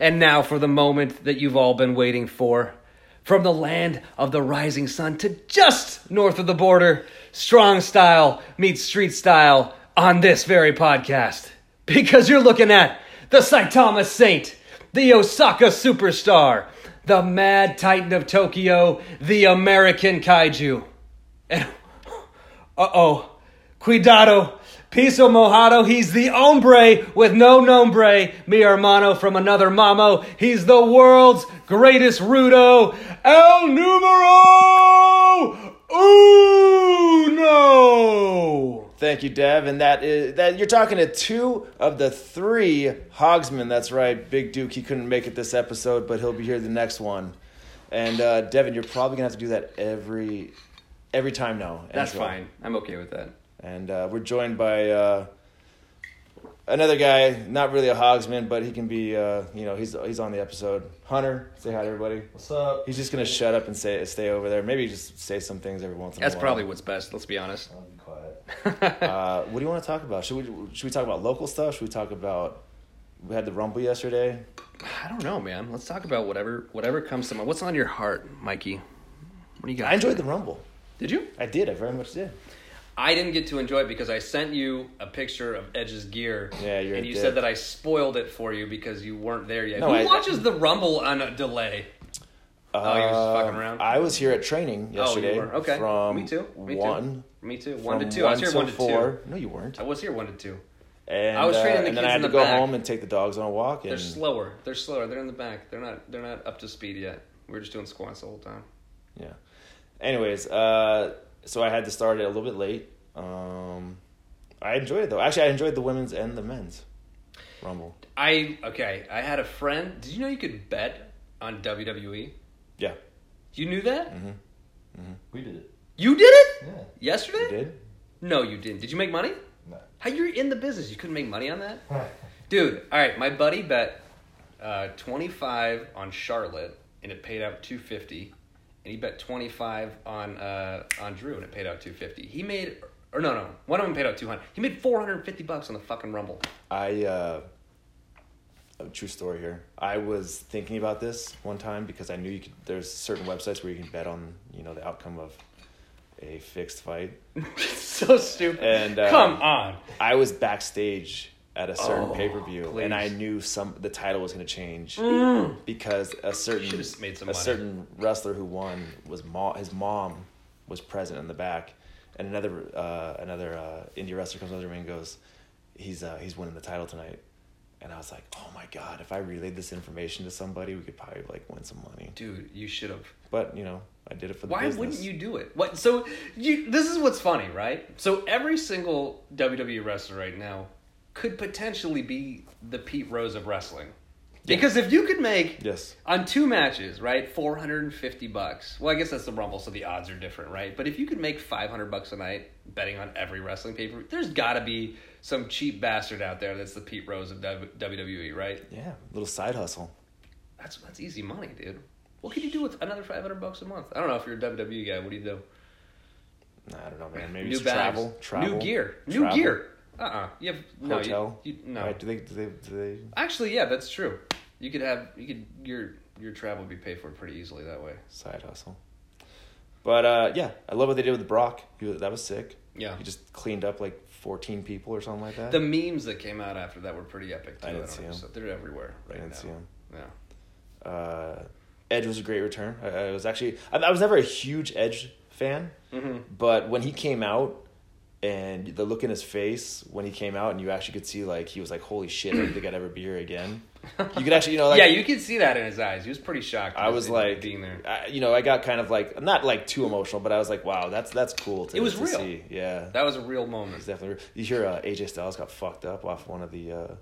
And now for the moment that you've all been waiting for. From the land of the rising sun to just north of the border, strong style meets street style on this very podcast. Because you're looking at the Saitama Saint, the Osaka Superstar, the Mad Titan of Tokyo, the American Kaiju. And, uh oh, cuidado, piso mojado, he's the hombre with no nombre, mi hermano from another mamo, he's the world's greatest rudo, el numero uno! Thank you, Dev. And that is that you're talking to two of the three Hogsmen. That's right. Big Duke, he couldn't make it this episode, but he'll be here the next one. And uh, Devin, you're probably gonna have to do that every every time now. That's so- fine. I'm okay with that. And uh, we're joined by uh, another guy, not really a Hogsman, but he can be. Uh, you know, he's he's on the episode. Hunter, say hi to everybody. What's up? He's just gonna shut up and say stay over there. Maybe just say some things every once in That's a while. That's probably what's best, let's be honest. I'll be quiet. Uh, what do you want to talk about? Should we should we talk about local stuff? Should we talk about we had the rumble yesterday? I don't know, man. Let's talk about whatever whatever comes to mind. What's on your heart, Mikey? What do you got? I enjoyed the rumble. Did you? I did. I very much did. I didn't get to enjoy it because I sent you a picture of Edge's gear. Yeah, you're and you dick. said that I spoiled it for you because you weren't there yet. No, Who I- watches the Rumble on a delay? Oh, you're just fucking around? Uh, I was here at training yesterday. oh, you were okay. From me too. Me one. too. Me too. One to from two. I was here one to four. two. No, you weren't. I was here one to two. And, I was training uh, the and then kids I had to go back. home and take the dogs on a walk. And They're slower. They're slower. They're in the back. They're not. They're not up to speed yet. We were just doing squats the whole time. yeah. Anyways, uh, so I had to start it a little bit late. Um, I enjoyed it though. Actually, I enjoyed the women's and the men's rumble. I okay. I had a friend. Did you know you could bet on WWE? Yeah, You knew that? Mm-hmm. Mm-hmm. We did it. You did it Yeah. yesterday? you did. No, you didn't. Did you make money? No. How you're in the business? You couldn't make money on that, dude. All right, my buddy bet uh, twenty five on Charlotte, and it paid out two fifty, and he bet twenty five on uh, on Drew, and it paid out two fifty. He made, or no, no, one of them paid out two hundred. He made four hundred fifty bucks on the fucking Rumble. I uh a true story here. I was thinking about this one time because I knew you could there's certain websites where you can bet on, you know, the outcome of a fixed fight. so stupid. And, uh, come on, I was backstage at a certain Oh, pay-per-view and I knew some the title was going to change because a certain made some a money. certain wrestler who won was mo- his mom was present in the back and another uh, another uh, indie wrestler comes over to me and goes he's uh, he's winning the title tonight and I was like oh my god if I relayed this information to somebody we could probably like win some money dude, you should have. but you know I did it for the Why business. wouldn't you do it? What? So you. This is what's funny, right? So every single WWE wrestler right now could potentially be the Pete Rose of wrestling, because if you could make yes on two matches, right, four hundred and fifty bucks. Well, I guess that's the Rumble, so the odds are different, right? But if you could make five hundred bucks a night betting on every wrestling pay per view, there's got to be some cheap bastard out there that's the Pete Rose of WWE, right? yeah little side hustle That's that's easy money, dude. What could you do with another five hundred bucks a month? I don't know if you're a WWE guy. What do you do? I don't know man maybe new bags, travel travel new gear, new travel. gear. Uh uh You have no you- hotel You, no. Right, do they do they do they Actually, yeah, that's true. You could have you could your your travel would be paid for pretty easily that way. side hustle. But uh, yeah, I love what they did with Brock. He was, that was sick. Yeah. He just cleaned up like fourteen people or something like that. The memes that came out after that were pretty epic too. I didn't don't see know, 'em. so They're everywhere right I didn't now. see him. Yeah. Uh, Edge was a great return. I, I was actually I, I was never a huge Edge fan, Mm-hmm. but when he came out and the look in his face when he came out and you actually could see like he was like holy shit I don't think I'd ever be here again. You could actually you know like yeah, you could see that in his eyes. He was pretty shocked. I was like, being there. I, you know, I got kind of like not like too emotional, but I was like, wow, that's that's cool. To, It was to real. See. Yeah, That was a real moment. It's definitely. You hear uh, AJ Styles got fucked up off one of the uh,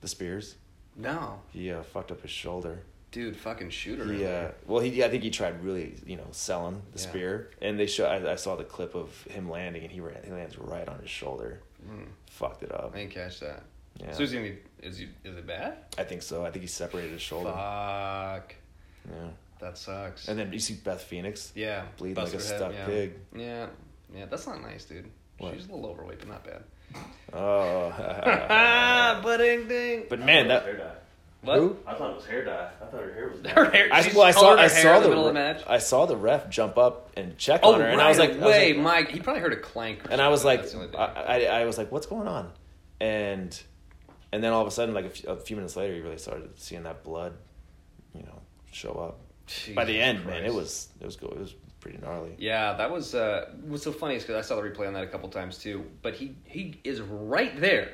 the spears. No, He uh, fucked up his shoulder. Dude, fucking shooter. He uh, well, he I think he tried really you know selling the Yeah. spear, and they show. I, I saw the clip of him landing, and he ran, he lands right on his shoulder. Mm, Fucked it up. I didn't catch that. Yeah, So is he? Is he? Is it bad? I think so. I think he separated his shoulder. Fuck. Yeah, That sucks. and then you see Beth Phoenix yeah, bleeding like a busted her stuck yeah. pig. Yeah, yeah, that's not nice, dude. What? She's a little overweight, but not bad. Oh, Ah, but ding ding. but man, that They're not. What? Who? I thought it was hair dye. I thought her hair was dye. Her hair. I, well, I saw I saw the the, middle of the match. I saw the ref jump up and check Oh, on her, right and I was like, "Wait, was like, Mike. He probably heard a clank. Or and I was like, That's the only thing. I, I, I was like, what's going on? And and then all of a sudden, like a few, a few minutes later, you really started seeing that blood, you know, show up. By the Jesus end, man, it was it was go it was pretty gnarly. Yeah, that was uh, what's so funny is because I saw the replay on that a couple times too. But he he is right there.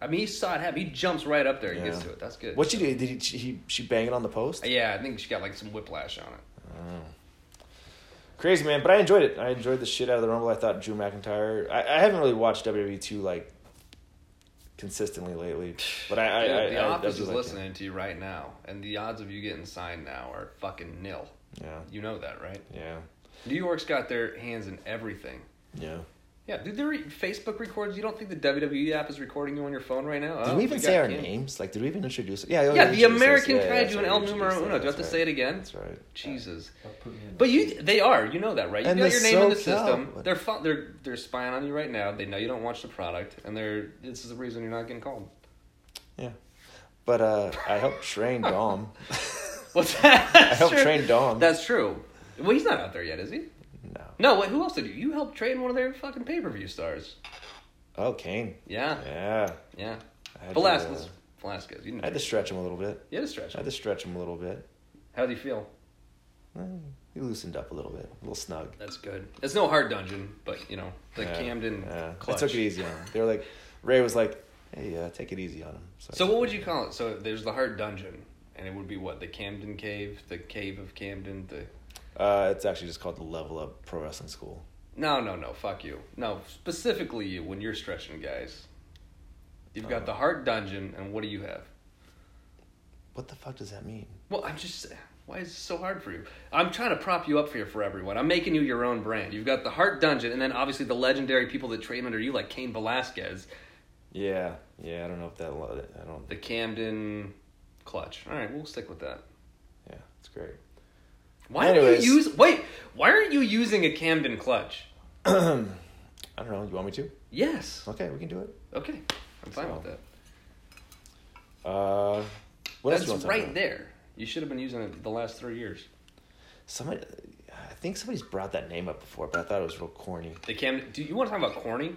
I mean, he saw it happen. He jumps right up there. He gets Yeah. to it. That's good. What she do? Did he, she, he she bang it on the post? Uh, yeah, I think she got like some whiplash on it. Oh. Crazy man, but I enjoyed it. I enjoyed the shit out of the Rumble. I thought Drew McIntyre. I, I haven't really watched WWE two like consistently lately, but I, I, Dude, I, the I, I office do is like it. listening to you right now, and the odds of you getting signed now are fucking nil. Yeah, You know that, right? yeah, New York's got their hands in everything. yeah. Yeah, dude, their Facebook records. You don't think the WWE app is recording you on your phone right now? Did Oh, we even got say our Cam- names? Like, did we even introduce it? Yeah, Yeah, the American yeah, Kaiju that's and right, El Numero Uno. Do I have to that's say it again? That's right. Jesus. Don't put me in But you, they are. You know that, right? You And got your name in the SoCal. system. They're fu- they're they're spying on you right now. They know you don't watch the product, and they're this is the reason you're not getting called. Yeah, but uh, I helped train Dom. What's that? I helped true. train Dom. That's true. Well, he's not out there yet, is he? No. Wait, who else did you? You helped train one of their fucking pay per view stars. Oh, Cain. Yeah, Yeah. yeah. I had Velasquez. To, uh, Velasquez. You didn't. I had to stretch him a little bit. You had to stretch. him. I had to stretch him a little bit. How do you feel? Eh, He loosened up a little bit, a little snug. That's good. It's no Hart dungeon, but you know the Yeah, Camden Yeah. I took it easy on him. They were like, Ray was like, "Hey, uh, take it easy on him." So what would you call it? So there's the Hart dungeon, and it would be what the Camden Cave, the Cave of Camden, the. Uh, it's actually just called the Level Up Pro Wrestling School. No, no, no. Fuck you. No, specifically you when you're stretching guys. You've got Uh. the Hart dungeon, and what do you have? What the fuck does that mean? Well, I'm just. Why is this so hard for you? I'm trying to prop you up here for everyone. I'm making you your own brand. You've got the Hart Dungeon, and then obviously the legendary people that train under you, like Cain Velasquez, Yeah, yeah. I don't know if that. I don't. the Camden Clutch. All right, we'll stick with that. Yeah, it's great. Why Anyways. do you use? Wait, why aren't you using a Camden Clutch? I don't know. You want me to? Yes. Okay, we can do it. Okay, I'm fine So, with that. Uh, what else That's do you want to talk right about? there. You should have been using it the last three years. Somebody, I think somebody's brought that name up before, but I thought it was real corny. The Camden. Do you want to talk about corny?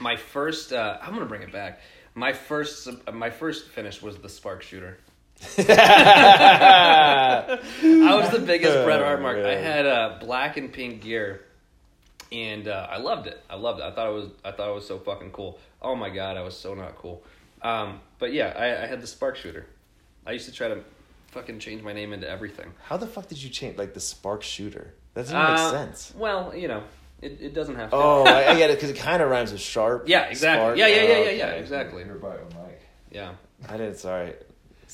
My first. Uh, I'm gonna bring it back. My first. uh, My first finish was the spark shooter. I was the biggest Bret Hart mark. I had uh, black and pink gear, and uh, I loved it. I loved it. I thought it was. I thought it was so fucking cool. Oh my god, I was so not cool. Um, but yeah, I, I had the spark shooter. I used to try to fucking change my name into everything. How the fuck did you change like the spark shooter? That doesn't Uh, make sense. Well, you know, it, it doesn't have to. Oh, I, I get it because it kind of rhymes with sharp. yeah, exactly. spark. Yeah, yeah, yeah, Oh, yeah, yeah, exactly. You're with Mike. Yeah. I didn't. Sorry,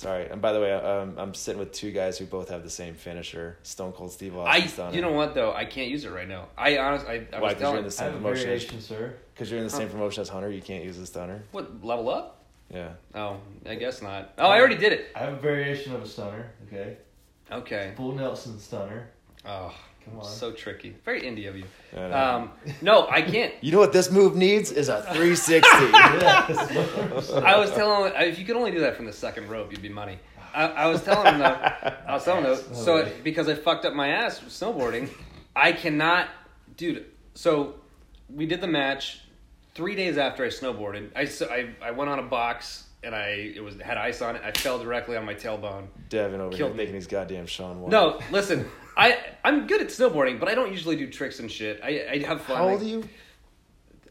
sorry. And by the way, um, I'm sitting with two guys who both have the same finisher: Stone Cold Steve Austin. I, you know what though, I can't use it right now. I honestly, I, I Why? was Because you're in the same promotion. variation, sir. Because you're in the same promotion as Hunter, you can't use the stunner. what level up? Yeah. Oh, I guess not. Oh, I already did it. I have a variation of a stunner. Okay, Okay. Bull Nelson stunner. Oh, Come on. so tricky. Very indie of you. I know. Um, no, I can't. you know what this move needs is a 360. I was telling him if you could only do that from the second rope, you'd be money. I, I was telling him though. I was telling him though. So Okay. because I fucked up my ass with snowboarding, I cannot, dude. So we did the match three days after I snowboarded. I so I, I went on a box and I it was had ice on it. I fell directly on my tailbone. Devin over here Killed me. making these goddamn Shaun White. No, listen. I I'm good at snowboarding, but I don't usually do tricks and shit. I I have fun. How old I- are you?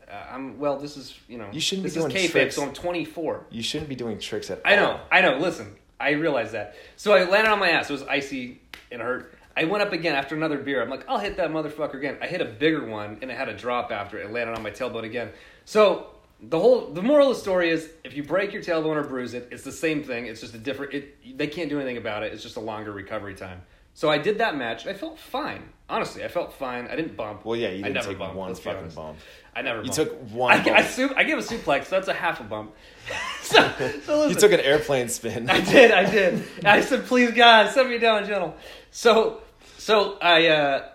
Uh, I'm well. This is you know. You shouldn't be this doing is kayfabe, tricks. so I'm 24. You shouldn't be doing tricks at I know, all. I know. Listen, I realize that. So I landed on my ass. It was icy and hurt. I went up again after another beer. I'm like, I'll hit that motherfucker again. I hit a bigger one and it had a drop after it. It landed on my tailbone again. So the whole the moral of the story is if you break your tailbone or bruise it, it's the same thing. It's just a different. It they can't do anything about it. It's just a longer recovery time. So I did that match. I felt fine. Honestly, I felt fine. I didn't bump. Well, yeah, you I didn't never take bumped, one fucking bump. I never. You bumped. took one I, I, bump. su- I gave a suplex. So that's a half a bump. so, so You took an airplane spin. I did, I did. I said, "Please God, set me down, gentle." So, so I uh,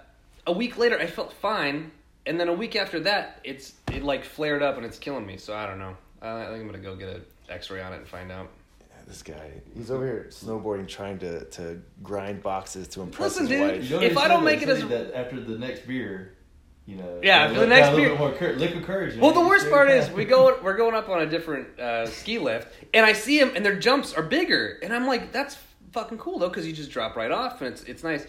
a week later, I felt fine, and then a week after that, it's it like flared up and it's killing me. So I don't know. I I think I'm gonna go get an X-ray on it and find out. This guy. He's over here snowboarding, trying to to grind boxes to impress Listen, his dude, wife. You know If I don't make it as- that after the next beer, you know. Yeah, got for the next beer- more cour- liquid courage. you Well, know? the worst part is we go we're going up on a different uh, ski lift, and I see them, and their jumps are bigger, and I'm like, that's fucking cool though, because you just drop right off, and it's it's nice.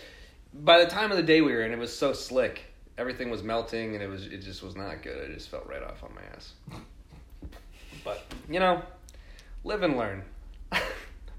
By the time of the day we were in, it was so slick, everything was melting, and it was it just was not good. I just felt right off on my ass. But you know, live and learn.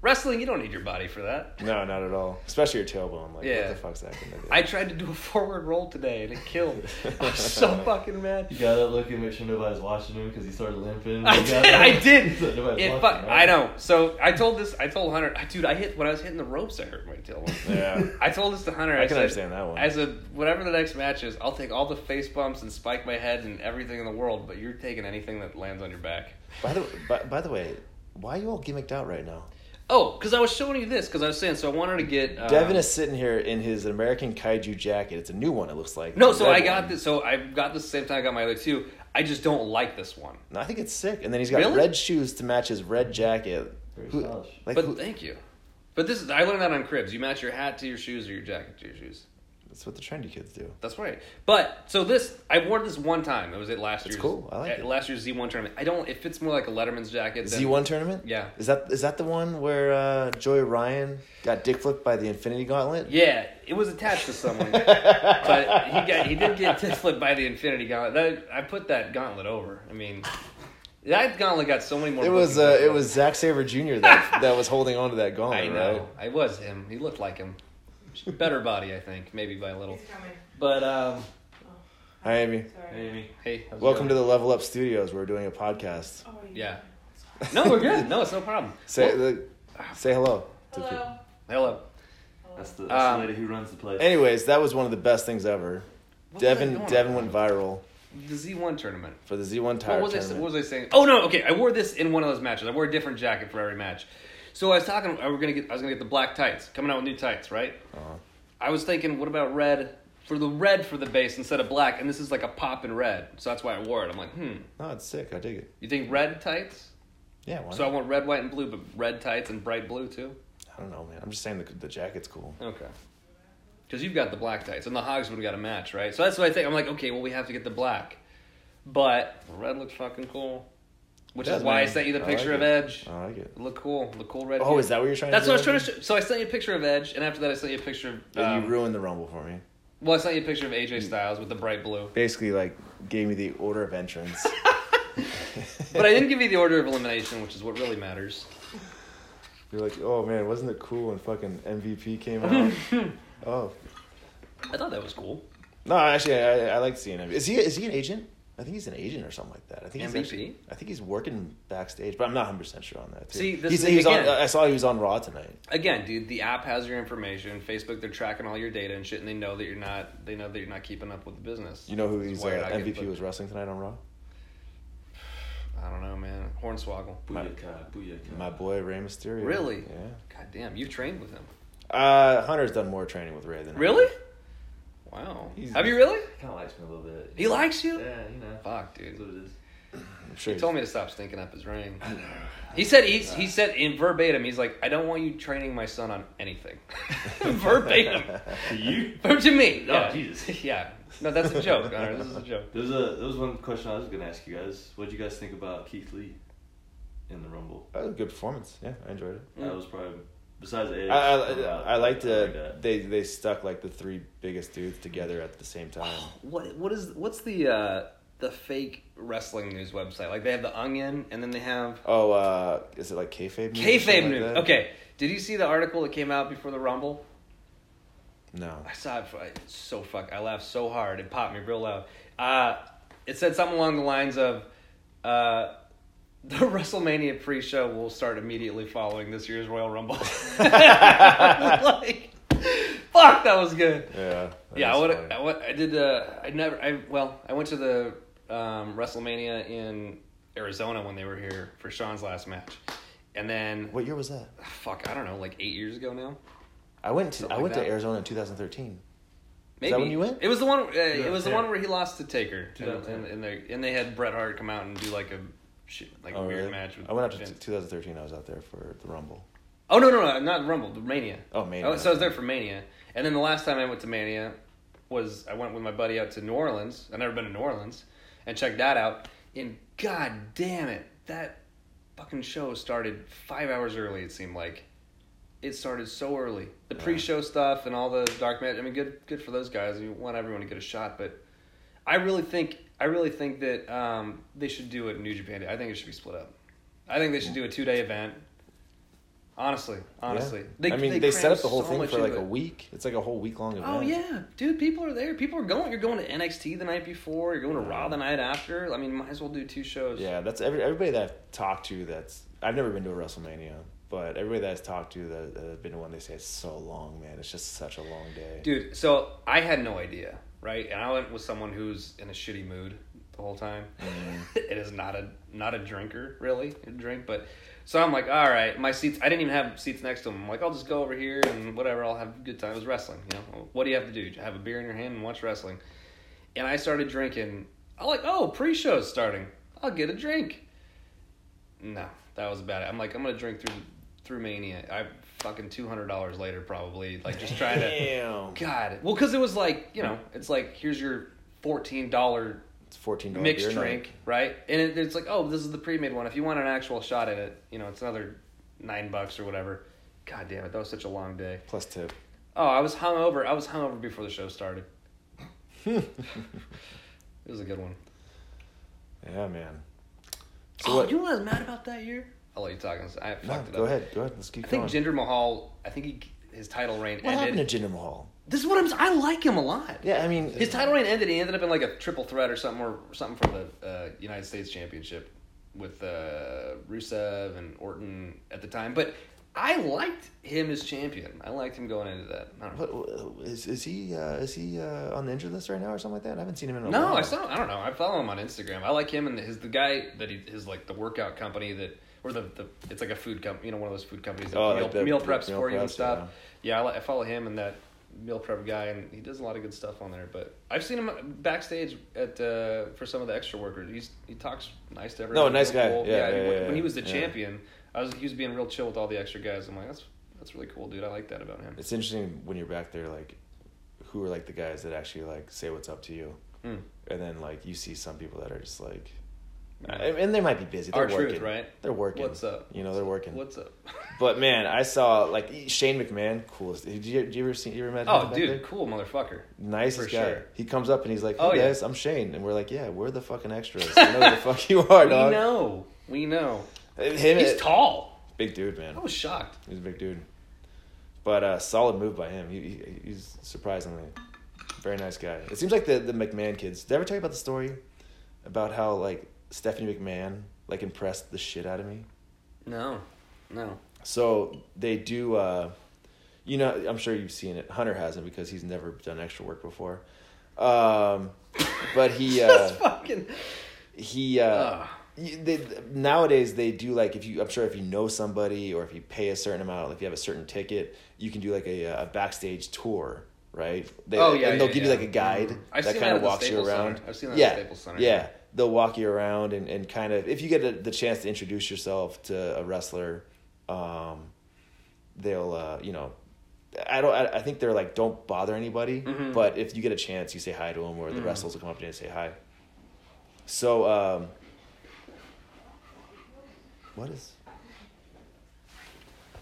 Wrestling, you don't need your body for that. No, not at all. Especially your tailbone. Like, Yeah. what the fuck's that gonna do? I tried to do a forward roll today, and it killed. I was so fucking mad. You got up looking, make sure nobody's watching him because he started limping. I You got did. up- I did. He said nobody's It watching, fu- right? I know. So I told this. I told Hunter, dude. I hit when I was hitting the ropes. I hurt my tailbone. Yeah. I told this to Hunter. I I, can said, understand that one. I said, whatever the next match is, I'll take all the face bumps and spike my head and everything in the world. But you're taking anything that lands on your back. By the by, by the way, why are you all gimmicked out right now? Oh, because I was showing you this. Because I was saying, so I wanted to get. Um, Devin is sitting here in his American Kaiju jacket. It's a new one. It looks like. No, It's so I got one. this. So I got this the same time I got my other two. I just don't like this one. No, I think it's sick. And then he's got Really? red shoes to match his red jacket. Very Who- like, but who- thank you. But this is I learned that on cribs. You match your hat to your shoes or your jacket to your shoes. That's what the trendy kids do. That's right. But so this, I wore this one time. It was at last It's year's. cool. I like at it. Last year's Z one tournament. I don't. It fits more like a Letterman's jacket. than- Z one tournament. Yeah. Is that is that the one where uh, Joey Ryan got dick flipped by the Infinity Gauntlet? Yeah, it was attached to someone, but he got he did get dick flipped by the Infinity Gauntlet. That, I put that gauntlet over. I mean, that gauntlet got so many more. It was uh, it was Zack Sabre Jr. that that was holding on to that gauntlet, I know. right? I was him. He looked like him. Better body, I think, maybe by a little. He's coming. But um, Hi, Amy. Sorry. Amy. hey, how's it Welcome to going? the Level Up Studios. We're doing a podcast. Oh, Yeah. No, we're good. No, it's no problem. Say Well- the, say hello. to people. Hello. Hello. That's the, that's Um, the lady who runs the place. Anyways, that was one of the best things ever. What was I Devin going Devin went viral The Z1 tournament. for the Z1 Tire What was, I, tournament. what was I saying? Oh no, okay. I wore this in one of those matches. I wore a different jacket for every match. So I was talking. I were gonna get. I was gonna get the black tights. Coming out with new tights, right? Uh-huh. I was thinking, what about red for the red for the base instead of black? And this is like a pop in red, so that's why I wore it. I'm like, hmm. No, it's sick. I dig it. You think red tights? Yeah, why So I want red, white, and blue, but red tights and bright blue too. I don't know, man. I'm just saying the, the jacket's cool. Okay. Because you've got the black tights, and the Hogs would have got a match, right? So that's what I think. I'm like, okay, well, we have to get the black, but red looks fucking cool. Which is why I sent you the picture of. Edge. I like it. Look cool. Look cool red. Oh, is that what you're trying That's to what I do? was trying to. Show. So I sent you a picture of Edge, and after that, I sent you a picture of. Um, you ruined the Rumble for me. well, I sent you a picture of AJ Styles with the bright blue, Basically, like, gave me the order of entrance. but I didn't give you the order of elimination, which is what really matters. You're like, oh man, wasn't it cool when fucking MVP came out? oh I thought that was cool. no, actually, I, I like seeing him. Is he is he an agent? I think he's an agent or something like that. I think he's MVP? actually, I think he's working backstage, but I'm not 100 percent sure on that. Too. See, this he's, is- he's on. again- I saw he was on Raw tonight. Again, dude, the app has your information. Facebook, they're tracking all your data and shit, and they know that you're not. They know that you're not keeping up with the business. You know who This he's why uh, you're not getting MVP booked. was wrestling tonight on Raw? I don't know, man. Hornswoggle. Booyaka, booyaka. My boy Rey Mysterio. Really? Yeah. God damn, you've trained with him. Uh, Hunter's done more training with Rey than I Really? have. Wow. He's- Have you really? Kind of likes me a little bit. He likes you? Yeah, you know. Fuck, That's dude. what it is. Sure He told me to stop stinking up his ring. I know. He said he's, he said in verbatim, he's like, I don't want you training my son on anything. verbatim. To you? Or to me. Oh, yeah. Jesus. yeah. No, that's a joke, Hunter. This is a joke. There's a there was one question I was gonna ask you guys. What did you guys think about Keith Lee in the Rumble? That was a good performance. Yeah, I enjoyed it. That was probably besides Edge. I, I, uh, I liked I uh, like that. they they stuck like the three biggest dudes together at the same time. What what is what's the uh the fake wrestling news website? Like they have the Onion, and then they have Oh, uh, is it like kayfabe news? kayfabe something like news. that? okay, did you see the article that came out before the Rumble? No. I saw it. It's so fuck. I laughed so hard. It popped me real loud. Uh, it said something along the lines of, uh, "The WrestleMania pre-show will start immediately following this year's Royal Rumble." like, fuck, that was good. Yeah. yeah, I is would. I, would- I did. Uh, I never. I well, I went to the um, WrestleMania in Arizona when they were here for Shawn's last match, and then What year was that? fuck, I don't know, like eight years ago now. I went to Something I went like to. Arizona in 2013. Maybe that when you went? It was the one. Uh, it was the one where he lost to Taker, and, and, and they and they had Bret Hart come out and do like a shit, like Oh, weird really? match. With I went out to Vince. t- 2013. I was out there for the Rumble. Oh no no no not Rumble the Mania. Oh, Mania. Oh, so I was there for Mania, and then the last time I went to Mania was I went with my buddy out to New Orleans. I've never been to New Orleans, and checked that out. And god damn it, that fucking show started five hours early. It seemed like it started so early. The Yeah. pre-show stuff and all the dark match. I mean, good good for those guys. You want everyone to get a shot, but I really think I really think that um, they should do it in New Japan. I think it should be split up. I think they should do a two-day event. Honestly, honestly, Yeah. I mean, they, set up the whole so thing for like a week. It's like a whole week long event. Oh yeah, dude, people are there. People are going. You're going to NXT the night before. You're going to Raw the night after. I mean, might as well do two shows. Yeah, that's every, everybody that I've talked to. That's I've never been to a WrestleMania, but everybody that I've talked to that, that have been to one, they say it's so long, man. It's just such a long day. dude. So I had no idea, right? And I went with someone who's in a shitty mood the whole time. Mm. it is not a not a drinker really, a drink, but. So I'm like, all right, my seats. I didn't even have seats next to him. I'm like, I'll just go over here and whatever. I'll have a good time. It was wrestling, you know. What do you have to do? Have a beer in your hand and watch wrestling. And I started drinking. I'm like, oh, pre-show's starting. I'll get a drink. No, that was about it. I'm like, I'm gonna drink through through Mania. I fucking two hundred dollars later, probably like just trying to. Damn. God, well, because it was like you know, it's like here's your fourteen dollar It's fourteen dollars mixed beer night. drink, right? And it, it's like, oh, this is the pre-made one. If you want an actual shot in it, you know, it's another nine bucks or whatever. God damn it, that was such a long day. plus tip. Oh, I was hungover. I was hungover before the show started. It was a good one. Yeah, man. So oh, what? you know what I was mad about that year? I'll let you talk. I No, fucked it go up. ahead. Go ahead. Let's keep I think going. Jinder Mahal. I think he his title reign what happened ended. to Jinder Mahal? This is what I'm. I like him a lot. Yeah, I mean, His title reign ended. He ended up in like a triple threat or something, or something for the uh, United States Championship with uh, Rusev and Orton at the time. But I liked him as champion. I liked him going into that. I don't know. What is is he uh, is he uh, on the injured list right now or something like that? I haven't seen him in a No, while. I saw. I don't know. I follow him on Instagram. I like him and his the guy that he his like the workout company that or the, the it's like a food company. You know, one of those food companies that Oh, meal, like the- meal the preps meal for you and stuff. Yeah, I, I follow him and that meal prep guy, and he does a lot of good stuff on there. But I've seen him backstage at uh, for some of the extra workers. He's he talks nice to everyone. No, nice guy. cool. Yeah, yeah, when, yeah, when he was the yeah. champion, I was he was being real chill with all the extra guys. I'm like, that's that's really cool, dude. I like that about him. It's interesting when you're back there, like, who are like the guys that actually like say what's up to you, Hmm. and then like you see some people that are just like, and they might be busy. They're Our working. truth, right? They're working. What's up? You know, they're working. What's up? But man, I saw like Shane McMahon, coolest. Did you, did you ever see? You ever met? Oh, dude, there? cool motherfucker. Nicest for guy. sure. He comes up and he's like, "Hey Oh, yeah. guys, I'm Shane," and we're like, "Yeah, we're the fucking extras. You know who the fuck you are, We dog." know. We know. Him, He's tall. big dude, man. I was shocked. He's a big dude. But uh, solid move by him. He, he he's surprisingly very nice guy. It seems like the the McMahon kids. Did I ever tell you about the story about how like Stephanie McMahon like impressed the shit out of me? No, no. So they do. Uh, you know, I'm sure you've seen it. Hunter hasn't because he's never done extra work before. Um, but he uh, That's fucking. he uh, they, nowadays they do like if you I'm sure if you know somebody or if you pay a certain amount, if you have a certain ticket, you can do like a, a backstage tour, right? They, Oh, yeah, and they'll yeah, give you like a guide Mhm. That kind of walks you around. I've seen that yeah, the Staples Center, yeah. They'll walk you around and, and kind of if you get a, the chance to introduce yourself to a wrestler, um, they'll uh, you know. I don't. I, I think they're like don't bother anybody. Mhm. But if you get a chance, you say hi to them, or the Mhm. wrestlers will come up to you and say hi. So, um, what is?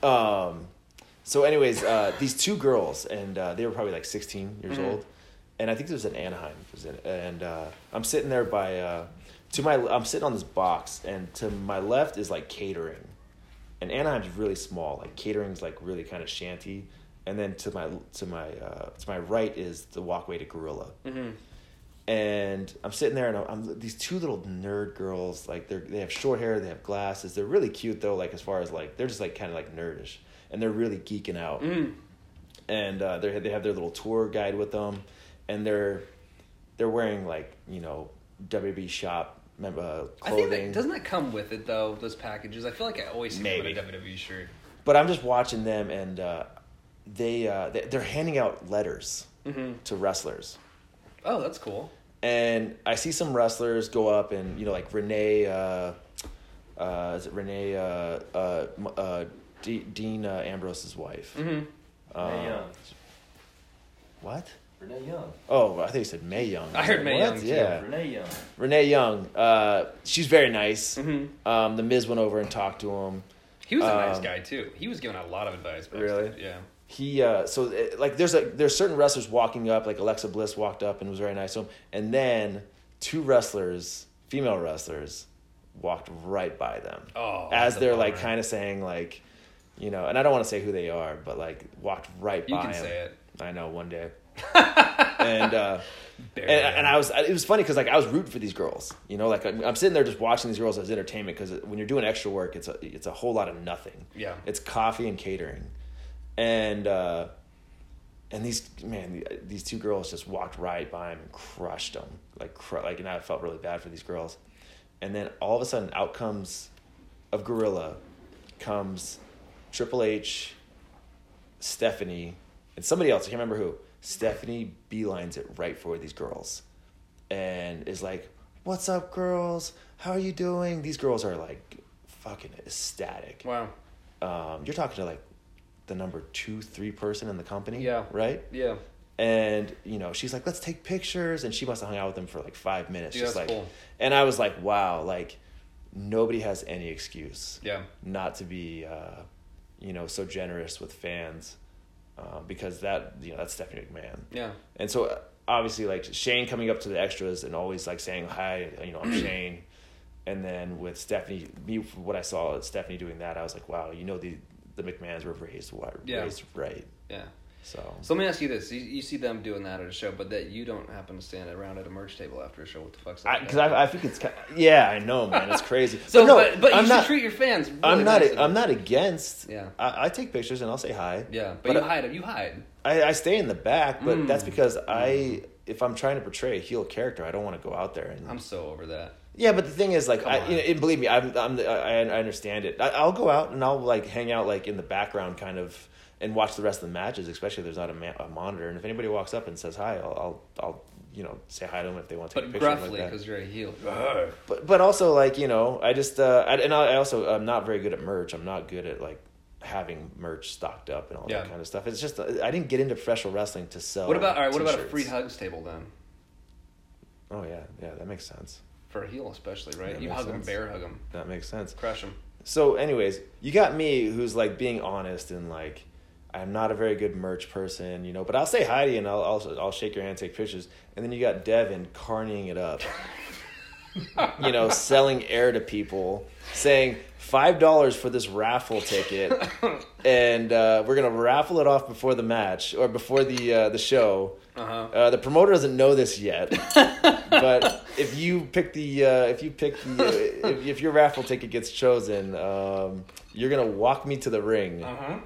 Um, so, anyways, uh, these two girls, and uh, they were probably like 16 years Mhm. old, and I think it was in Anaheim. Was in, and uh, I'm sitting there by, uh, to my, I'm sitting on this box, and to my left is like catering, and Anaheim's really small. Like catering's like really kind of shanty, and then to my to my uh, to my right is the walkway to Gorilla Mm-hmm. and I'm sitting there and I'm, I'm these two little nerd girls like they're they have short hair they have glasses they're really cute though like as far as like they're just like kind of like nerdish and they're really geeking out Mm. and uh, they they have their little tour guide with them and they're they're wearing like you know WB shop mem- uh, I think clothing that, doesn't that come with it though? Those packages. I feel like I always see them Maybe. in a WWE shirt. but I'm just watching them and uh, they uh, they- they're handing out letters Mm-hmm. to wrestlers Oh, that's cool. and I see some wrestlers go up and you know like Renee uh, uh, is it Renee uh, uh, uh, D- Dean uh, Ambrose's wife? Mm-hmm. Renee Um, Young. What? Renee Young. Oh, I think you said Mae Young. I heard was Mae like, Young, what? too. Yeah, Renee Young. Renee Young. Uh, she's very nice. Mm-hmm. Um, the Miz went over and talked to him. He was a nice Um, guy too. He was giving a lot of advice. backstage. Really? Yeah. he uh so uh, like there's a there's certain wrestlers walking up like alexa bliss walked up and was very nice to him and then two wrestlers female wrestlers walked right by them Oh, as they're like kind of saying like you know and i don't want to say who they are but like walked right You by can him. say it. i know one day and uh and, and I was, it was funny because like I was rooting for these girls, you know, like I'm, I'm sitting there just watching these girls as entertainment because when you're doing extra work, it's a, it's a whole lot of nothing. Yeah. It's coffee and catering, and uh, and these man, these two girls just walked right by him and crushed them, like cr- like, and I felt really bad for these girls, and then all of a sudden, out comes of Gorilla, comes Triple H, Stephanie, and somebody else. I can't remember who. Stephanie beelines it right for these girls, and is like, "What's up, girls? How are you doing?" These girls are like fucking ecstatic Wow. um, you're talking to like the number two, three person in the company. Yeah. Right. Yeah. And you know, she's like, "Let's take pictures," and she must have hung out with them for like five minutes, Dude, just that's like. cool. And I was like, "Wow!" Like, nobody has any excuse Yeah. not to be, uh, you know, so generous with fans, uh, because that you know that's Stephanie McMahon. Yeah. And so uh, obviously, like Shane coming up to the extras and always like saying hi, you know, I'm Shane. And then with Stephanie, me what I saw Stephanie doing that, I was like, wow, you know the the McMahons were raised wi- Yeah. raised right. Yeah. So So let me ask you this: you, you see them doing that at a show, but that you don't happen to stand around at a merch table after a show. What the fuck's that? because I, I, think it's kind yeah, I know, man, it's crazy. so, no, but, but you I'm should not. treat your fans. Really I'm not. nicely. I'm not against. Yeah. I, I take pictures and I'll say hi. Yeah, but, But you I- hide. You hide. I, I stay in the back, but Mm. that's because I, if I'm trying to portray a heel character, I don't want to go out there and I'm so over that. Yeah, but the thing is, like, I, you know, and believe me, I'm, I'm, I, I understand it. I, I'll go out and I'll like hang out like in the background, kind of, and watch the rest of the matches, especially if there's not a, ma- a monitor. And if anybody walks up and says hi, I'll, I'll, I'll you know, say hi to them if they want to take But a picture gruffly, like because you're a heel. But, but also like you know, I just, uh, I, and I also I'm not very good at merch. I'm not good at like having merch stocked up and all Yeah. that kind of stuff. It's just uh, I didn't get into professional wrestling to sell. What about all right? What about a t-shirts. free hugs table then? Oh yeah, yeah, that makes sense. For a heel, especially, right? That you makes hug them, bear hug them, That makes sense. crush them. So, anyways, you got me who's like being honest and like I'm not a very good merch person, you know, but I'll say hi to you and I'll I'll, I'll shake your hand, take pictures, and then you got Devin carnying it up, you know, selling air to people, saying five dollars for this raffle ticket, and uh, we're gonna raffle it off before the match or before the uh, the show. Uh-huh. Uh, the promoter doesn't know this yet, but if you pick the uh, if you pick the if, if your raffle ticket gets chosen, um, you're gonna walk me to the ring Uh huh.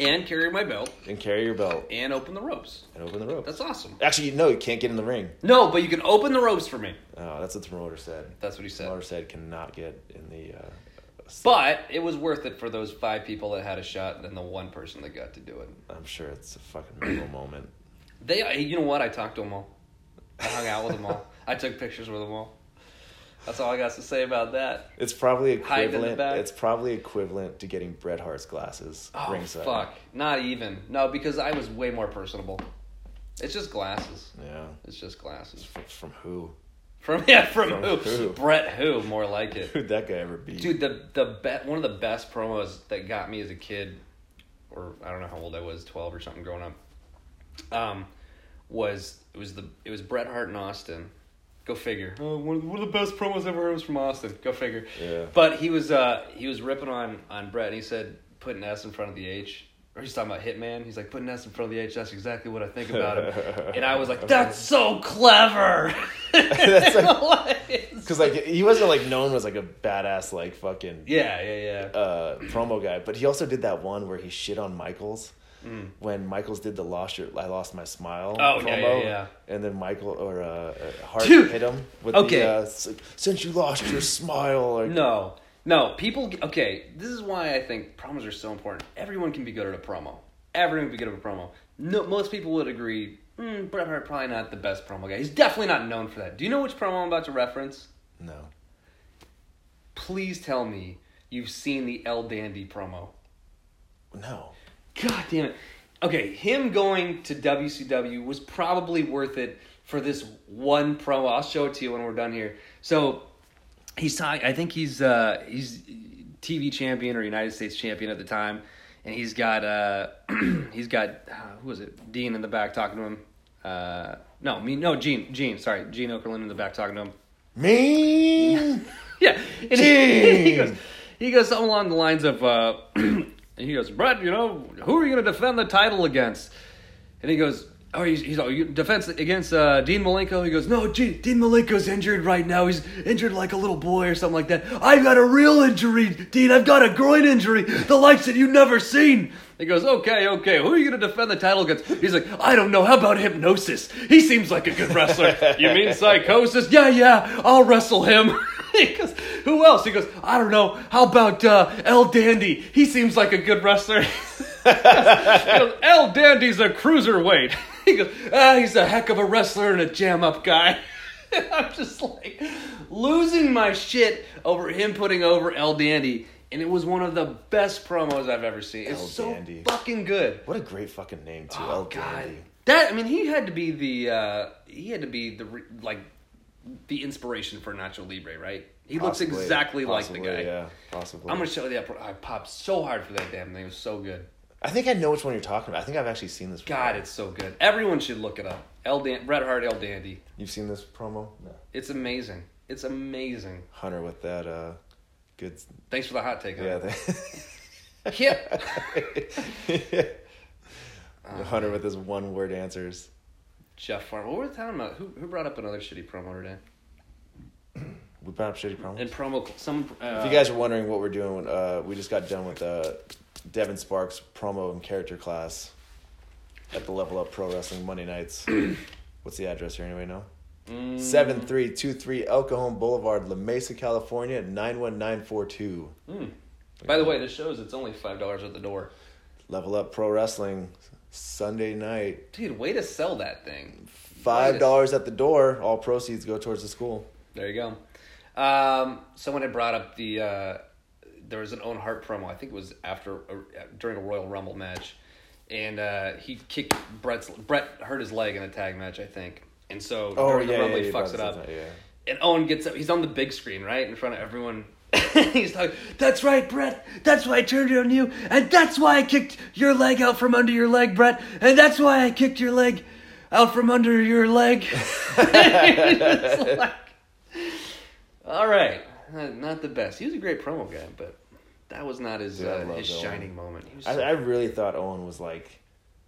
And carry my belt and carry your belt and open the ropes. and open the ropes. That's awesome. Actually, no, you can't get in the ring. No, but you can open the ropes for me. Oh, that's what the promoter said. That's what he said. The promoter said cannot get in the. Uh, But it was worth it for those five people that had a shot and the one person that got to do it. I'm sure it's a fucking memorable moment. They, you know what? I talked to them all. I hung out with them all. I took pictures with them all. That's all I got to say about that. It's probably Hide in the equivalent. It's probably equivalent to getting Bret Hart's glasses Oh ringside. fuck! Not even. No, because I was way more personable. It's just glasses. Yeah. It's just glasses. From, from who? From yeah, from, From who? who? Bret who? More like it. Who'd that guy ever be? Dude, the the be- one of the best promos that got me as a kid, or I don't know how old I was, twelve or something, growing up. Um, was it was the it was Bret Hart and Austin. Go figure. Oh, one of, the, one of the best promos I've ever heard was from Austin. Go figure. Yeah. But he was uh he was ripping on on Bret, and he said put an S in front of the H. Or he's talking about Hitman. He's like, put an S in front of the H. That's exactly what I think about him. and I was like, that's so clever. That's like- Like- Because like he wasn't like known as like a badass like fucking yeah, yeah, yeah. uh, promo guy, but he also did that one where he shit on Michaels Mm. when Michaels did the lost your I lost my smile Oh, promo, yeah, yeah, yeah. and then Michael or uh, uh, Hart Dude! hit him with Okay. the uh, since you lost your smile. Like, No, no. People. Okay, this is why I think promos are so important. Everyone can be good at a promo. Everyone can be good at a promo. No, most people would agree. Mm, Bret Hart probably not the best promo guy. He's definitely not known for that. Do you know which promo I'm about to reference? no, please tell me you've seen the El Dandy promo. No. God damn it. Okay, him going to WCW was probably worth it for this one promo. I'll show it to you when we're done here. So he's talking. I think he's uh, he's TV champion or United States champion at the time, and he's got uh, he's got uh, who was it? Dean in the back talking to him. Uh, no, me no Gene Gene sorry Gene Okerlund in the back talking to him. Me. Yeah, and he, he goes he goes something along the lines of uh, and he goes Bret, you know who are you going to defend the title against? And he goes. Oh, he's, he's oh, defense against uh, Dean Malenko. He goes, no, Gene, Dean Malenko's injured right now. He's injured like a little boy or something like that. I've got a real injury, Dean. I've got a groin injury, the likes that you've never seen. He goes, okay, okay. Who are you going to defend the title against? He's like, I don't know. How about hypnosis? He seems like a good wrestler. you mean psychosis? Yeah, yeah. I'll wrestle him. he goes, who else? He goes, I don't know. How about uh, El Dandy? He seems like a good wrestler. Goes, El Dandy's a cruiserweight. He goes, ah, he's a heck of a wrestler and a jam up guy. I'm just like losing my shit over him putting over El Dandy. And it was one of the best promos I've ever seen. It's El so Dandy. fucking good. What a great fucking name too. Oh El god, Dandy. that I mean, he had to be the uh, he had to be the like the inspiration for Nacho Libre, right? He looks Possibly. exactly like the guy. Yeah, possibly. I'm gonna show you that. pro- I popped so hard for that damn thing. It was so good. I think I know which one you're talking about. I think I've actually seen this. Before. God, it's so good. Everyone should look it up. El Dan- Bret Hart, El Dandy. You've seen this promo? No. It's amazing. It's amazing. Hunter with that uh, good. Thanks for the hot take. Yeah. it. The, Yeah. Hunter with his one word answers. Jeff Farmer. What were we talking about? Who who brought up another shitty promo today? We brought up shitty promos. And promo some. Uh, If you guys are wondering what we're doing, uh, we just got done with uh, Devin Sparks promo and character class at the Level Up Pro Wrestling Monday nights. What's the address here anyway? No. Mm, Seven three two three El Cajon Boulevard, La Mesa, California nine one nine four two. mm. By the way, this shows it's only five dollars at the door. Level Up Pro Wrestling Sunday night. Dude, way to sell that thing. Five dollars at the door. All proceeds go towards the school. There you go. Um, someone had brought up the uh, there was an Owen Hart promo. I think it was after uh, during a Royal Rumble match, and uh, he kicked Bret's Bret hurt his leg in a tag match, I think. And so Oh during yeah, yeah, fucks it up. up, Yeah. And Owen gets up. He's on the big screen, right, in front of everyone. he's talking. That's right, Bret. That's why I turned it on you, and that's why I kicked your leg out from under your leg, Bret, and that's why I kicked your leg out from under your leg. Like, all right, not the best. He was a great promo guy, but that was not his Dude, uh, his Owen. shining moment. I, so I really thought Owen was like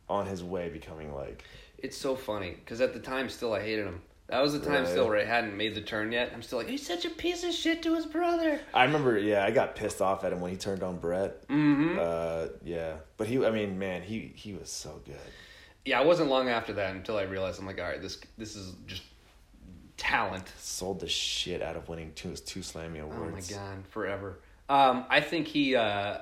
on his way becoming like It's so funny because at the time, still I hated him. That was the time Really? still where I hadn't made the turn yet. I'm still like, he's such a piece of shit to his brother. I remember, yeah, I got pissed off at him when he turned on Bret. Mm-hmm. Uh, yeah, but he, I mean, man, he he was so good. Yeah, it wasn't long after that until I realized I'm like, all right, this this is just talent. Sold the shit out of winning two two Slammy awards. Oh my god, forever. Um, I think he, uh,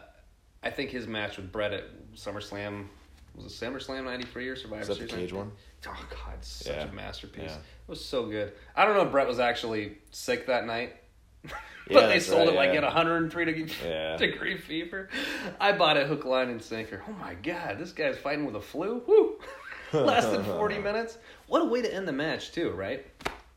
I think his match with Bret at SummerSlam was it SummerSlam '93 or Survivor Was that the Series? cage one? Oh god, such Yeah. a masterpiece. Yeah. It was so good. I don't know if Bret was actually sick that night. Yeah, but they sold right, it like yeah. at 103 degree, Yeah. degree fever. I bought it hook, line, and sinker. Oh my god, this guy's fighting with a flu. Woo! Lasted 40 minutes. What a way to end the match, too, right?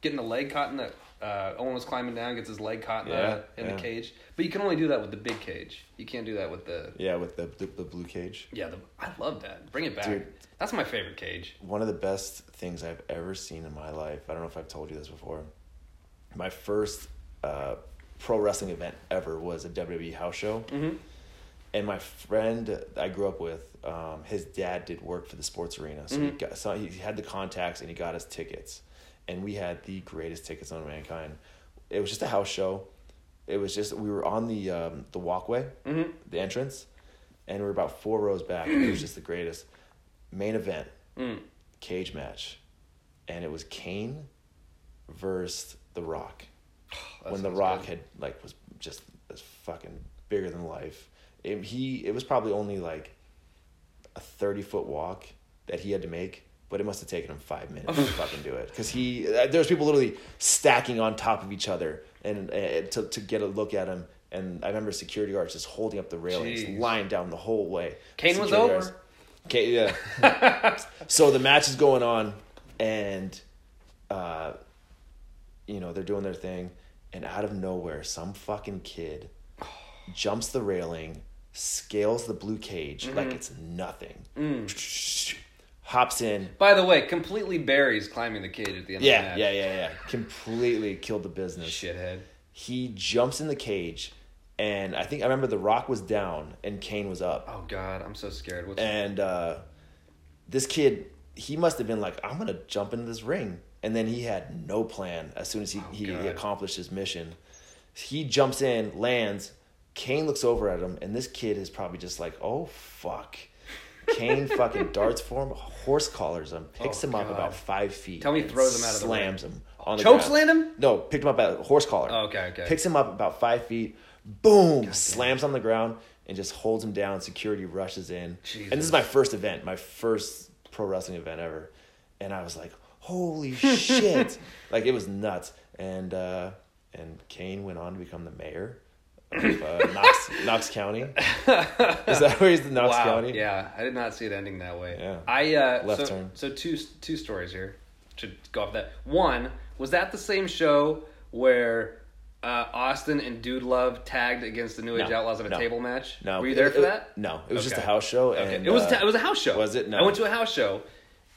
Getting the leg caught in the. Uh, Owen was climbing down, gets his leg caught in, Yeah, the, in yeah. the cage. But you can only do that with the big cage. You can't do that with the. Yeah, with the the, the blue cage. Yeah, the, I love that. Bring it back. Dude. That's my favorite cage. One of the best things I've ever seen in my life. I don't know if I've told you this before. My first uh, pro wrestling event ever was a WWE house show. Mm-hmm. and my friend I grew up with, um, his dad did work for the sports arena, so he Mhm. got so he had the contacts and he got us tickets, and we had the greatest tickets on mankind. It was just a house show. It was just we were on the um, the walkway, Mm-hmm. the entrance, and we were about four rows back. it was just the greatest main event Mm. cage match, and it was Kane versus The Rock when The Rock good. had like was just was fucking bigger than life. It, he it was probably only like a thirty foot walk that he had to make but it must have taken him five minutes to fucking do it because he uh, there was people literally stacking on top of each other and uh, to to get a look at him. And I remember security guards just holding up the railings, Jeez. lying down the whole way. Kane was over. guards- Okay, yeah. so the match is going on, and uh, you know they're doing their thing, and out of nowhere, some fucking kid jumps the railing, scales the blue cage Mm-hmm. like it's nothing, Mm. hops in. By the way, completely buries climbing the cage at the end of the Yeah, match. yeah, yeah, yeah. Completely killed the business. Shithead. He jumps in the cage, and I think I remember the Rock was down and Kane was up. Oh god, I'm so scared. What's and uh, this kid he must have been like i'm gonna jump into this ring and then he had no plan as soon as he, he, he accomplished his mission he jumps in lands kane looks over at him and this kid is probably just like oh fuck kane fucking darts for him horse collars him picks Oh, him up God. about five feet Tell me throws him out of the slams him on the Choke ground. slam him? no picked him up at horse collar Oh, okay, okay. picks him up about five feet boom slams on the ground and just holds him down security rushes in and this is my first event, my first pro wrestling event ever, and I was like, "Holy shit!" like it was nuts. And uh, and Kane went on to become the mayor uh, Knox Knox County. Is that where he's the Knox wow. County? Yeah, I did not see it ending that way. Yeah. I uh, Left so, turn. So two two stories here to go off that. One was that the same show where uh, Austin and Dude Love tagged against the New Age No, Outlaws in a no. table match. No, were you there it- for it- that? No, it was just a house show. Okay, it was uh, it was a house show. was it? No. I went to a house show,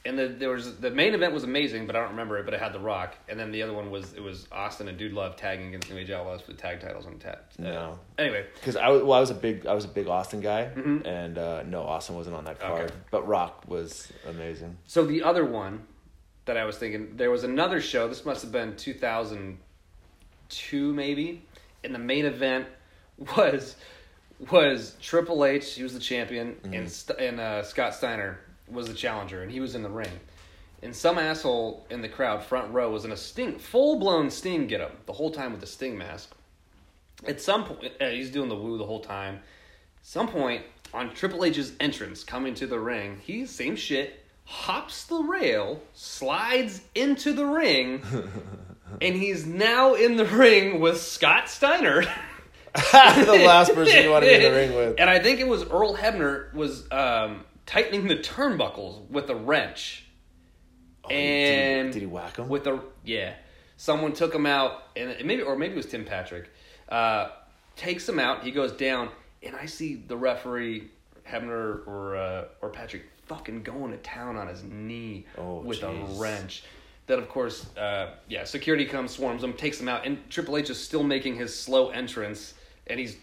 and the, there was the main event was amazing, but I don't remember it. But it had The Rock, and then the other one was it was Austin and Dude Love tagging against New Age Outlaws for the tag titles on tap. No. Anyway, Because I was well, I was a big I was a big Austin guy, Mhm. and uh, no, Austin wasn't on that card, Okay. but Rock was amazing. So the other one that I was thinking, there was another show. This must have been two thousand two, maybe. And the main event was was Triple H. He was the champion, and and uh, Scott Steiner was the challenger, and he was in the ring. And some asshole in the crowd, front row, was in a sting, full blown sting get up the whole time with the sting mask. At some point, he's doing the woo the whole time. Some point on Triple H's entrance coming to the ring, he same shit hops the rail, slides into the ring, and he's now in the ring with Scott Steiner. the last person you want to be in the ring with. And I think it was Earl Hebner was um, tightening the turnbuckles with a wrench. Oh, did and did he whack him? With a yeah, someone took him out, and maybe or maybe it was Tim Patrick. Uh, takes him out. He goes down, and I see the referee Hebner or uh, or Patrick fucking going to town on his knee Oh, with jeez. a wrench. Then of course, uh, yeah, security comes, swarms him, takes him out, and Triple H is still making his slow entrance, and he's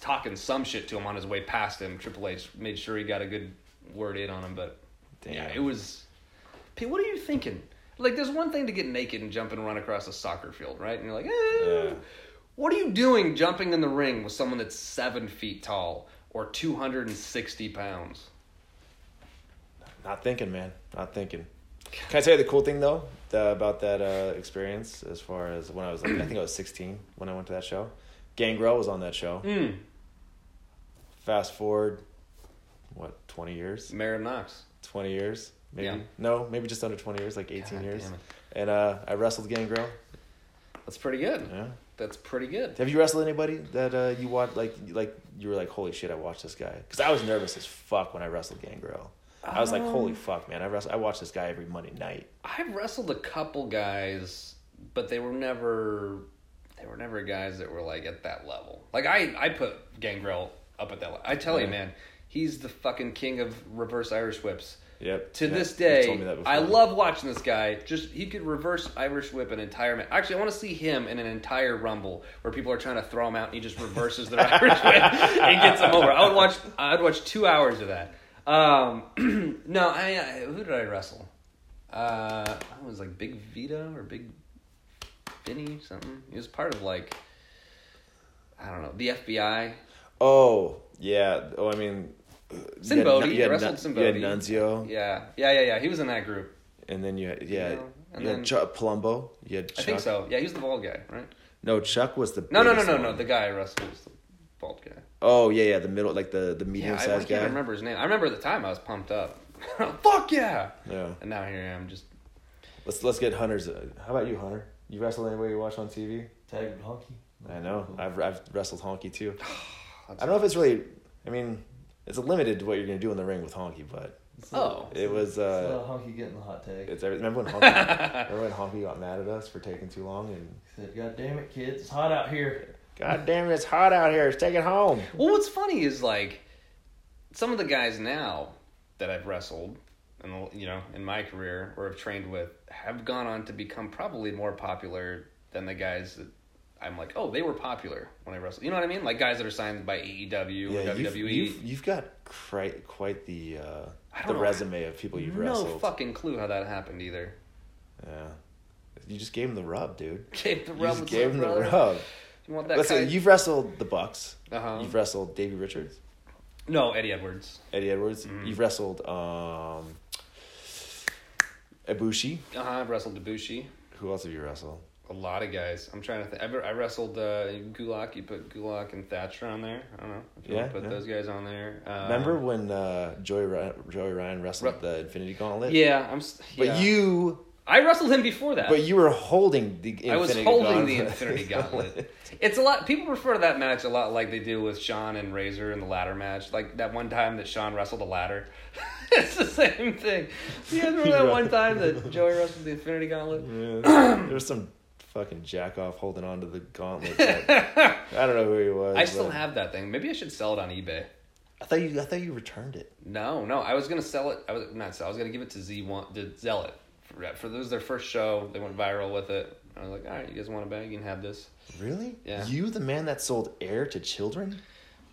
talking some shit to him on his way past him. Triple H made sure he got a good word in on him, but yeah, it was. Pete, what are you thinking? Like, there's one thing to get naked and jump and run across a soccer field, right? And you're like, eh. Yeah. What are you doing jumping in the ring with someone that's seven feet tall or 260 pounds? Not thinking, man. Not thinking. Can I tell you the cool thing though the, about that uh, experience? As far as when I was like, I think I was sixteen when I went to that show. Gangrel was on that show. Mm. Fast forward, what twenty years? Mayor Knox. Twenty years, maybe. Yeah. No, maybe just under twenty years, like eighteen God years. And uh, I wrestled Gangrel. That's pretty good. Yeah. That's pretty good. Have you wrestled anybody that uh, you watched? Like, like you were like, holy shit, I watched this guy. Because I was nervous as fuck when I wrestled Gangrel. I was like, holy fuck, man! I wrestle, I watch this guy every Monday night. I've wrestled a couple guys, but they were never they were never guys that were like at that level. Like I I put Gangrel up at that level. I tell you, man, he's the fucking king of reverse Irish whips. Yep. To this day, told me that. I love watching this guy. Just he could reverse Irish whip an entire match. Actually, I want to see him in an entire Rumble where people are trying to throw him out and he just reverses their Irish whip and gets them over. I would watch. I'd watch two hours of that. Um, no, I, I who did I wrestle? Uh, I was like Big Vito or Big Vinny something. He was part of like I don't know the FBI. Oh yeah. Oh, I mean, Sin you had Bodhi, Nu- you had wrestled Nu- Sin You had Nunzio, Yeah, yeah, yeah, yeah. He was in that group. and then you had yeah, You know, and you had then- Chuck Palumbo. You had Chuck. I think so. Yeah, he was the bald guy, right? No, Chuck was the No, no, no, no, one. no. The guy I wrestled was the bald guy. Oh yeah, yeah, the middle, like the the Yeah, medium I, I sized can't guy. remember his name. I remember at the time I was pumped up Fuck yeah! Yeah. And now here I am, just Let's let's get Hunter's. Uh, how about you, Hunter? You wrestle anybody you watch on TV? Tag with Honky. I know. I've I've wrestled Honky too. I don't know if it's really. I mean, it's limited to what you're gonna do in the ring with Honky, but It's Oh. not- it was. It's not uh Honky getting the hot tag. It's every- remember when Honky, remember when Honky got mad at us for taking too long and. He said, "God damn it, kids, it's hot out here." God damn it! It's hot out here. Take it home. Well, what's funny is like some of the guys now that I've wrestled, and you know, in my career or have trained with, have gone on to become probably more popular than the guys that I'm like, oh, they were popular when I wrestled. You know what I mean? Like guys that are signed by AEW or Yeah, you've, WWE. you've, you've got quite quite the uh, the know. resume of people you've no wrestled. No fucking clue how that happened either. Yeah, you just gave him the rub, dude. Gave the rub. You just gave him my the rub. You want that? Listen, kind- you've wrestled the Bucks. Uh-huh. You've wrestled Davey Richards, no Eddie Edwards. Eddie Edwards. Mhm. You've wrestled um, Ibushi. Uh huh. I've wrestled Debussy. Who else have you wrestled? A lot of guys. I'm trying to think. I've, I wrestled uh, Gulak. You put Gulak and Thatcher on there. I don't know if you Yeah, want to put yeah. those guys on there. Um, Remember when uh, Joey Ryan, Joey Ryan wrestled Ru- the Infinity Gauntlet? Yeah, I'm. But you, I wrestled him before that. but you were holding the. Infinity I was holding the Gauntlet. Infinity Gauntlet. It's a lot. People refer to that match a lot like they do with Shawn and Razor in the ladder match. Like that one time that Shawn wrestled a ladder. it's the same thing. You guys remember that one time that Joey wrestled the Infinity Gauntlet? Yeah, there was some fucking jack off holding on to the gauntlet. I don't know who he was. I still but- have that thing. Maybe I should sell it on eBay. I thought you. I thought you returned it. No, no. I was gonna sell it. I was not sell. I was gonna give it to Z one to Zealot for, for this was their first show. They went viral with it. I was like, all right, you guys want a bag? You can have this. Really? Yeah. You, the man that sold air to children.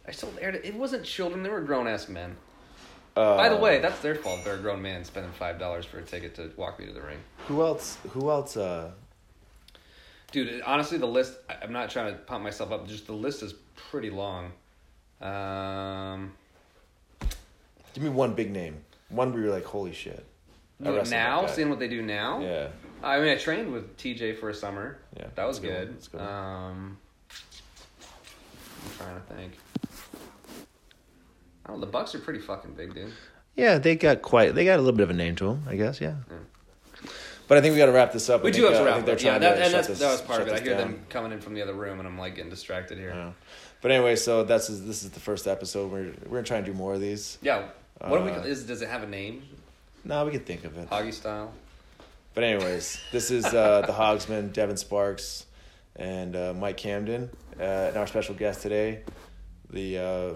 I sold air. To, it wasn't children. They were grown ass men. Uh, By the way, that's their fault. They're a grown man spending five dollars for a ticket to walk me to the ring. who else? Who else? Uh, Dude, honestly, the list. I- I'm not trying to pump myself up. Just the list is pretty long. Um, give me one big name. One where you're like, holy shit. Now, that seeing what they do now. Yeah. I mean, I trained with TJ for a summer. Yeah, that was that's good good. That's good. Um, I'm trying to think. Oh, the Bucks are pretty fucking big, dude. Yeah, they got quite. They got a little bit of a name to them, I guess. Yeah. But I think we got to wrap this up. We I do think, have to uh, wrap think it they're up. Yeah, that, and that's, this- that was part of it. I hear down. them coming in from the other room, and I'm like getting distracted here. Yeah. But anyway, so that's this is the first episode. We're we're gonna try and do more of these. Yeah. What do we? Uh, Is does it have a name? No, we can think of it. Hoggy style. But anyways, this is uh, the Hogsman, Devin Sparks, and uh, Mike Camden, uh, and our special guest today, the uh,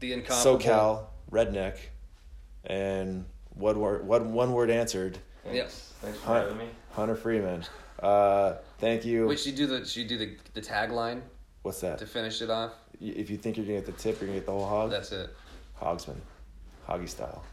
The incomparable. SoCal redneck, and one word, one, one word answered, Yes. Thanks for Hi. having me. Hunter Freeman. Uh, thank you. Wait, should you do the should you do the the tagline What's that? to finish it off? If you think you're gonna get the tip, you're gonna get the whole hog. That's it. Hogsman, Hoggy style.